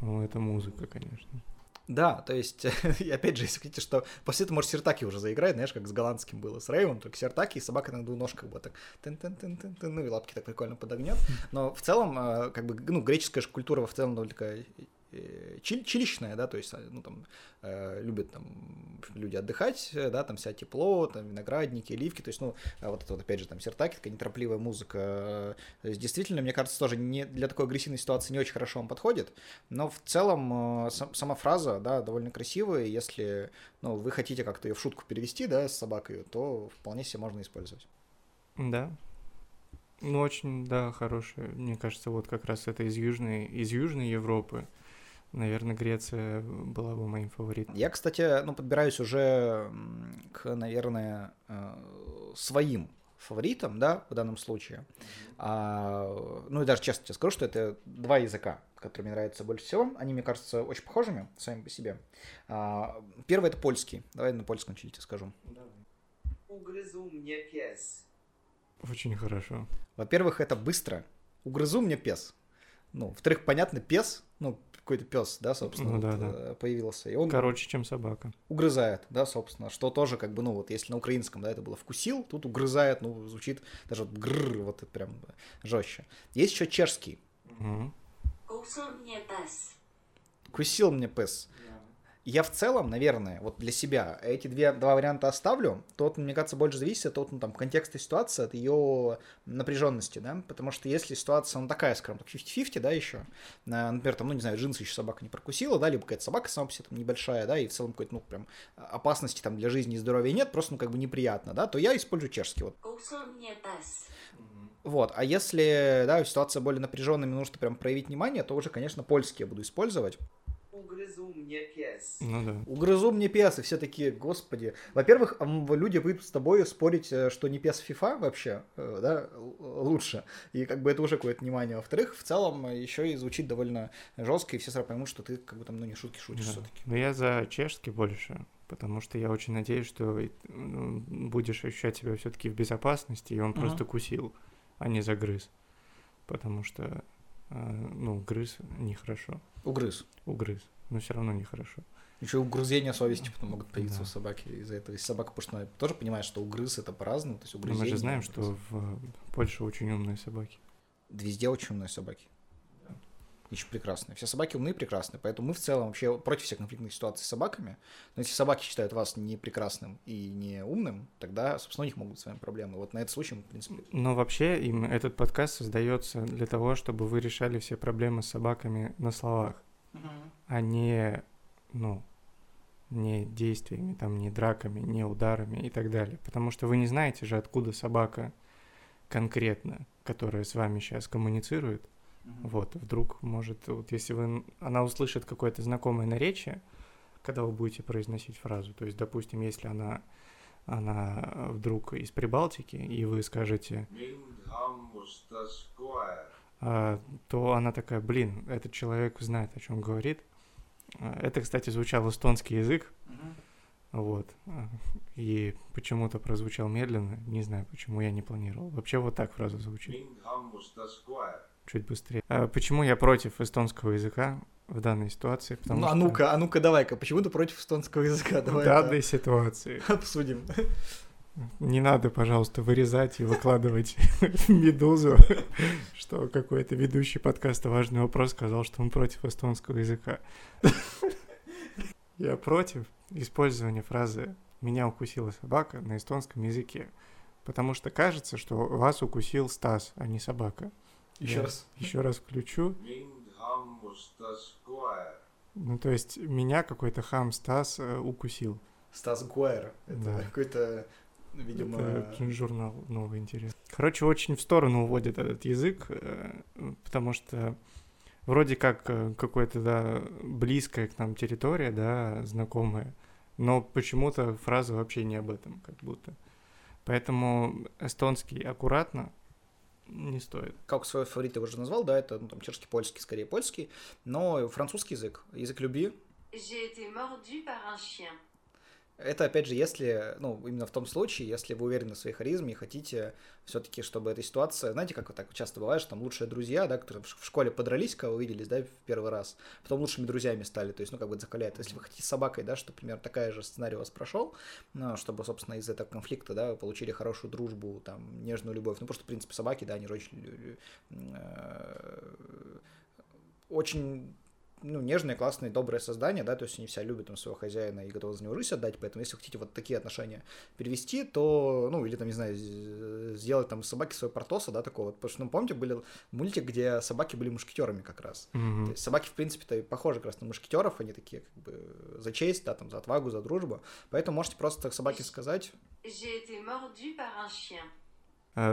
О, это музыка, конечно. Да, то есть, [LAUGHS] и опять же, если хотите, что после этого, может, Сертаки уже заиграет, знаешь, как с голландским было, с Рейвом, только Сертаки, и собака на двух ножках вот так, тын тын тын тын тын ну и лапки так прикольно подогнет. Но в целом, э, как бы, ну, греческая же культура в целом такая чил- чилищная, да, то есть, э, ну, там, э, любят там люди отдыхать, э, да, там вся тепло, там виноградники, оливки, то есть, ну, а вот это вот, опять же, там, Сертаки, такая неторопливая музыка, э, то есть, действительно, мне кажется, тоже не, для такой агрессивной ситуации не очень хорошо вам подходит, но в целом э, сам- сама фраза, да, довольно красивая, если, ну, вы хотите как-то ее в шутку перевести, да, с собакой, то вполне себе можно использовать. Да. Ну, очень, да, хорошая. Мне кажется, вот как раз это из Южной, из Южной Европы. Наверное, Греция была бы моим фаворитом. Я, кстати, ну, подбираюсь уже к, наверное, э, своим фаворитам, да, в данном случае. А, ну и даже честно тебе скажу, что это два языка, которые мне нравятся больше всего. Они, мне кажутся, очень похожими сами по себе. А, первый это польский. Давай на польском чуть тебе скажу. Ugryzł mnie pies. Очень хорошо. Во-первых, это быстро. Угрызу мне пес. Ну, во-вторых, понятно, пес, ну, какой-то пес, да, собственно, Ну да, вот, да. э, появился. И он Короче, чем собака. угрызает, да, собственно, что тоже, как бы, ну, вот, если на украинском, да, это было вкусил, тут угрызает, ну, звучит даже вот гррр, вот это прям жестче. Есть еще чешский. Мгм. Кусал мне пес. Кусил мне пес. Я в целом, наверное, вот для себя эти две, два варианта оставлю. Тот, мне кажется, больше зависит от ну, там, контекста ситуации, от ее напряженности, да, потому что если ситуация, ну, такая, скажем так, 50-50, да, еще, на, например, там, ну, не знаю, джинсы еще собака не прокусила, да, либо какая-то собака сама по себе там небольшая, да, и в целом какой-то, ну, прям опасности там для жизни и здоровья нет, просто, ну, как бы неприятно, да, то я использую чешский, вот. Вот, а если, да, ситуация более напряженная, мне нужно прям проявить внимание, то уже, конечно, польский я буду использовать. Ugryzł mnie pies. Ну да. Угрызу мне пес, и все такие, господи. Во-первых, люди будут с тобой спорить, э, что не пес FIFA вообще, э, да, лучше. И как бы это уже какое-то внимание. Во-вторых, в целом еще и звучит довольно жестко, и все сразу поймут, что ты как бы там, ну, не шутки шутишь Да. все-таки. Но я за чешский больше, потому что я очень надеюсь, что ну, будешь ощущать себя все-таки в безопасности, и он Мгм. просто кусил, а не загрыз. Потому что, э, ну, грыз нехорошо. Угрыз. Угрыз. Но все равно нехорошо. Еще угрызения совести потом могут появиться Да. у собаки из-за этого. Если собака пушная тоже понимает, что угрыз это по-разному, то есть Но угрызение... мы же знаем, что в Польше очень умные собаки. Везде очень умные собаки. Еще прекрасные. Все собаки умные и прекрасные. Поэтому мы в целом вообще против всех конфликтных ситуаций с собаками. Но если собаки считают вас не прекрасным и не умным, тогда, собственно, у них могут быть с вами проблемы. Вот на этот случай мы, в принципе... Но вообще им этот подкаст создается для того, чтобы вы решали все проблемы с собаками на словах, а не, ну, не действиями, там, не драками, не ударами и так далее. Потому что вы не знаете же, откуда собака конкретно, которая с вами сейчас коммуницирует. Вот, вдруг, может, вот если вы, она услышит какое-то знакомое наречие, когда вы будете произносить фразу, то есть, допустим, если она, она вдруг из Прибалтики, и вы скажете, а, то она такая, блин, этот человек знает, о чем говорит. Это, кстати, звучал эстонский язык, вот, а, и почему-то прозвучал медленно, не знаю, почему я не планировал. Вообще вот так фраза звучит. Чуть быстрее. А Почему я против эстонского языка в данной ситуации? Потому Ну, а что ну-ка, а ну-ка, давай-ка, почему ты против эстонского языка? в Давай данной это ситуации [LAUGHS] обсудим. не надо, пожалуйста, вырезать и выкладывать в [LAUGHS] медузу, [LAUGHS] что какой-то ведущий подкаста «Важный вопрос» сказал, что он против эстонского языка. Я против использования фразы «меня укусила собака» на эстонском языке, потому что кажется, что вас укусил Стас, а не собака. Еще раз. Еще раз включу. Ну, то есть меня какой-то хам Стас э, укусил. Стас Гуайер. Это Да. какой-то, видимо... Это журнал новый интерес. Короче, очень в сторону уводит этот язык, э, потому что вроде как э, какой-то, да, близкая к нам территория, да, знакомая, но почему-то фраза вообще не об этом, как будто. Поэтому эстонский аккуратно не стоит. как свой фаворит ты уже назвал, да, это ну, там чешский, польский, скорее польский, но французский язык, язык любви, Это, опять же, если, ну, именно в том случае, если вы уверены в своей харизме и хотите все-таки, чтобы эта ситуация, знаете, как вот так часто бывает, что там лучшие друзья, да, которые в школе подрались, кого увиделись, да, в первый раз, потом лучшими друзьями стали, то есть, ну, как бы это закаляет. Если вы хотите с собакой, да, что, примерно, такая же сценарий у вас прошел, ну, чтобы, собственно, из этого конфликта, да, вы получили хорошую дружбу, там, нежную любовь, ну, потому что, в принципе, собаки, да, они очень, э, очень ну, нежное, классное, доброе создание, да, то есть они все любят там своего хозяина и готовы за него жизнь отдать, поэтому если вы хотите вот такие отношения перевести, то, ну, или там, не знаю, сделать там собаки свой портоса, да, такого, вот, потому что, ну, помните, были мультик, где собаки были мушкетерами как раз, Мгм. то есть собаки, в принципе-то, похожи как раз на мушкетеров, они такие, как бы, за честь, да, там, за отвагу, за дружбу, поэтому можете просто собаке сказать,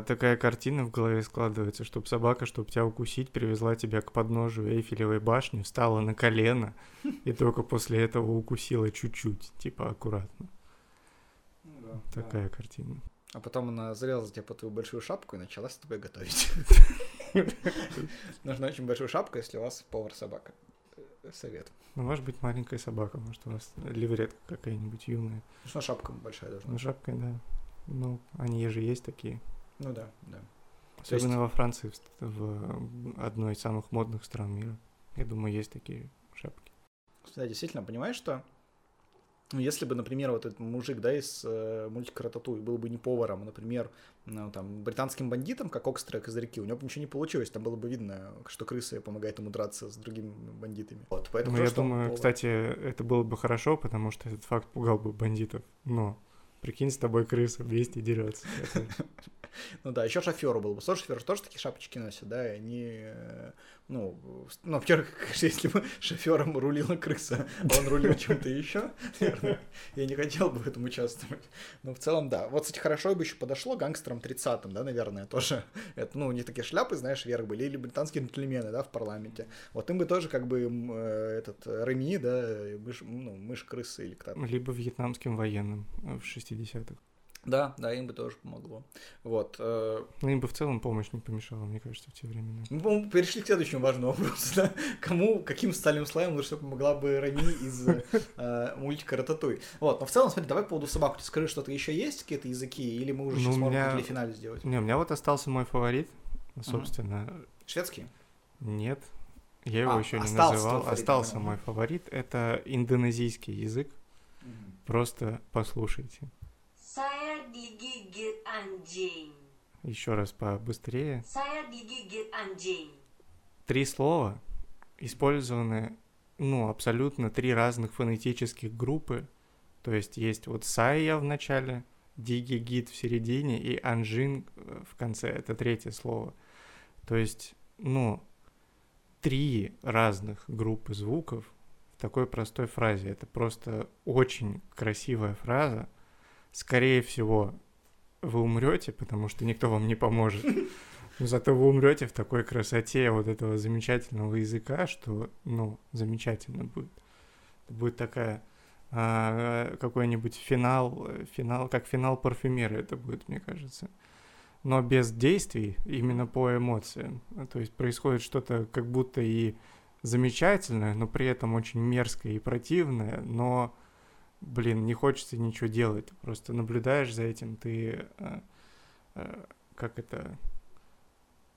такая картина в голове складывается, чтобы собака, чтобы тебя укусить, привезла тебя к подножию Эйфелевой башни, встала на колено и только после этого укусила чуть-чуть, типа аккуратно. Такая картина. а потом она залезла тебе под твою большую шапку и начала с тобой готовить. [LAUGHS] Нужна очень большая шапка, если у вас повар-собака. Совет. Ну, может быть, маленькая собака, может, у вас левретка какая-нибудь юная. Ну, что шапка большая должна Ну, быть. жабкой, да. Ну, они же есть такие. Ну да, да. Особенно во Франции, в, одной из самых модных стран мира. Я думаю, есть такие шапки. Да, действительно, понимаешь, что ну, если бы, например, вот этот мужик, да, из э, мультика Рататуй был бы не поваром, а, например, ну, там, британским бандитом, как Окстрек из реки, у него бы ничего не получилось, там было бы видно, что крыса помогает ему драться с другими бандитами. Вот, поэтому Ну, я думаю, кстати, это было бы хорошо, потому что этот факт пугал бы бандитов. Но прикинь, с тобой крыса вместе дерется. [LAUGHS] Ну да, еще шоферу был бы. Слушай, шофер тоже такие шапочки носят, да, и они, э, ну, ну, во-первых, [LAUGHS] если бы шофером рулила крыса, а он рулил чем-то еще, [LAUGHS] наверное, я не хотел бы в этом участвовать. Но в целом, да. Вот, кстати, хорошо бы еще подошло гангстерам 30-м, да, наверное, тоже. [LAUGHS] Это, ну, них такие шляпы, знаешь, вверх были, или британские джентльмены, да, в парламенте. Вот им бы тоже как бы э, этот э, Реми, да, мышь, ну, мышь-крысы или кто Либо вьетнамским военным в 60-х. Да, да, им бы тоже помогло. Вот. э, Ну, им бы в целом помощь не помешала, мне кажется, в те времена. Мы перешли к следующему важному вопросу. [LAUGHS] Да? Кому, каким стальным слоем лучше помогла бы Рами из э, мультика Рататуй? Вот, но в целом, смотри, давай по поводу собак. Ты скажи, что-то еще есть, какие-то языки, или мы уже Ну, сейчас у можем меня- для финале сделать? Не, у меня вот остался мой фаворит, собственно, Шведский? нет. Я его А, еще не называл. фаворит, остался понял. мой фаворит. Это индонезийский язык. Просто послушайте. Saya anjing. Еще раз побыстрее. Saya anjing. Три слова использованы, ну, абсолютно три разных фонетических группы. То есть есть вот Сая в начале, Дигигит в середине и Анжин в конце. Это третье слово. То есть, ну, три разных группы звуков в такой простой фразе. Это просто очень красивая фраза. Скорее всего, вы умрете, потому что никто вам не поможет. Но зато вы умрете в такой красоте вот этого замечательного языка, что, ну, замечательно будет. Будет такая а, какой-нибудь финал, финал, как финал парфюмера это будет, мне кажется. Но без действий, именно по эмоциям. То есть происходит что-то как будто и замечательное, но при этом очень мерзкое и противное, но, блин, не хочется ничего делать. Просто наблюдаешь за этим, ты, э, э, как это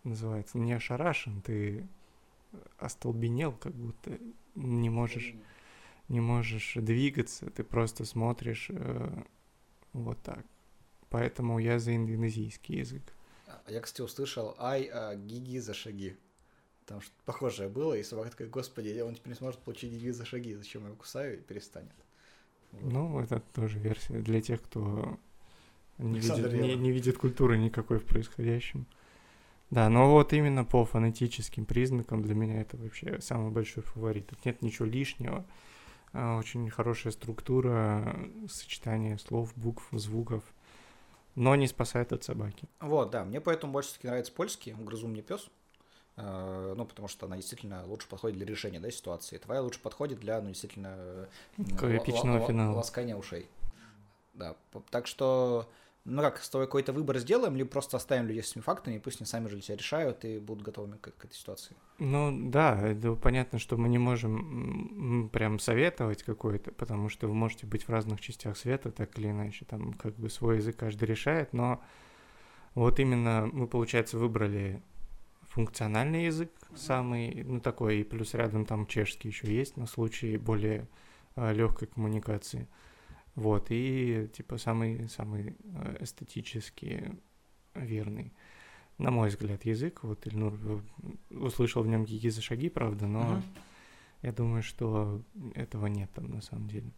называется, не ошарашен, ты остолбенел, как будто не можешь, не можешь двигаться, ты просто смотришь э, вот так. Поэтому я за индонезийский язык. А Я, кстати, услышал «Ай, а, гиги за шаги». Там что-то похожее было, и собака такая, господи, он теперь не сможет получить гиги за шаги, зачем я его кусаю, и перестанет. Ну, это тоже версия для тех, кто не Александр видит, не, не видит культуры никакой в происходящем. Да, но вот именно по фонетическим признакам для меня это вообще самый большой фаворит. Тут нет ничего лишнего. А, Очень хорошая структура, сочетание слов, букв, звуков, но не спасает от собаки. Вот, да, мне поэтому больше все-таки нравится польский, «Грызун мне пес». Э, Ну, потому что она действительно лучше подходит для решения да, ситуации. Твоя лучше подходит для, ну, действительно... э, эпичного ла- финала. Ласкания ушей. Да, так что, ну как, с тобой какой-то выбор сделаем, либо просто оставим людей с этими фактами, и пусть они сами же себя решают и будут готовыми к, к этой ситуации. Ну да, это понятно, что мы не можем прям советовать какой-то, потому что вы можете быть в разных частях света, так или иначе, там как бы свой язык каждый решает, но вот именно мы, получается, выбрали функциональный язык самый, ну такой, и плюс рядом там чешский еще есть на случай более легкой коммуникации. Вот, и типа самый, самый э, эстетически верный, на мой взгляд, язык. Вот Ильнур э, услышал в нем какие за шаги, правда, но Мгм. я думаю, что этого нет там на самом деле.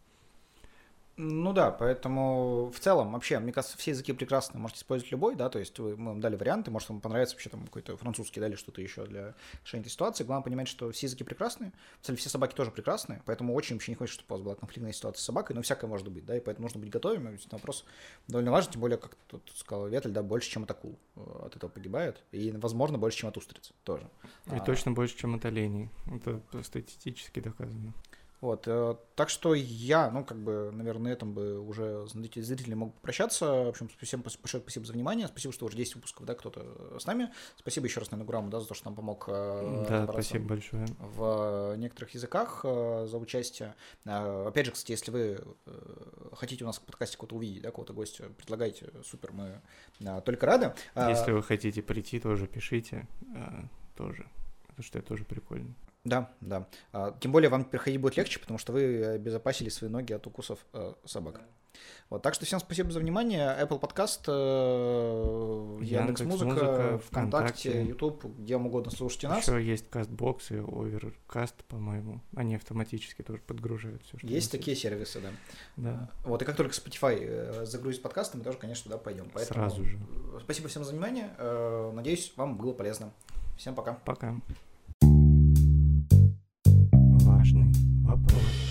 Ну да, поэтому в целом, вообще, мне кажется, все языки прекрасны, можете использовать любой, да, то есть вы, мы вам дали варианты, может, вам понравится вообще там какой-то французский, да, или что-то еще для решения этой ситуации. Главное понимать, что все языки прекрасны, в целом все собаки тоже прекрасны, поэтому очень вообще не хочется, чтобы у вас была конфликтная ситуация с собакой, но всякое может быть, да, и поэтому нужно быть готовыми, ведь вопрос довольно важен, тем более, как тут сказал Ветель, да, больше, чем от акул э, от этого погибает, и, возможно, больше, чем от устриц тоже. И А, точно больше, чем от оленей. Это статистически доказано. Вот, э, так что я, ну, как бы, наверное, на этом бы уже зрители, зрители могут попрощаться. В общем, всем большое спасибо за внимание. Спасибо, что уже 10 выпусков, да, кто-то с нами. Спасибо еще раз, наверное, Гураму, да, за то, что нам помог э, Да, спасибо большое. в некоторых языках э, за участие. Э, Опять же, кстати, если вы э, хотите у нас в подкасте кого-то увидеть, да, кого-то гостя, предлагайте, супер, мы э, только рады. Если вы хотите прийти, тоже пишите. тоже. Потому что это тоже прикольно. Да, да. А, Тем более вам приходить будет легче, потому что вы обезопасили свои ноги от укусов э, собак. Вот, так что всем спасибо за внимание. Apple Podcast, э, Яндекс Музыка, Яндекс.Музыка, ВКонтакте, ВКонтакте. YouTube, где вам угодно слушайте нас. Еще есть кастбокс и оверкаст, по-моему. Они автоматически тоже подгружают все, что Есть такие сервисы, да. Да, Вот, и как только Spotify э, загрузит подкасты, мы тоже, конечно, туда пойдем. Поэтому сразу же. Спасибо всем за внимание. Э, Надеюсь, вам было полезно. Всем пока. Пока. Важный вопрос.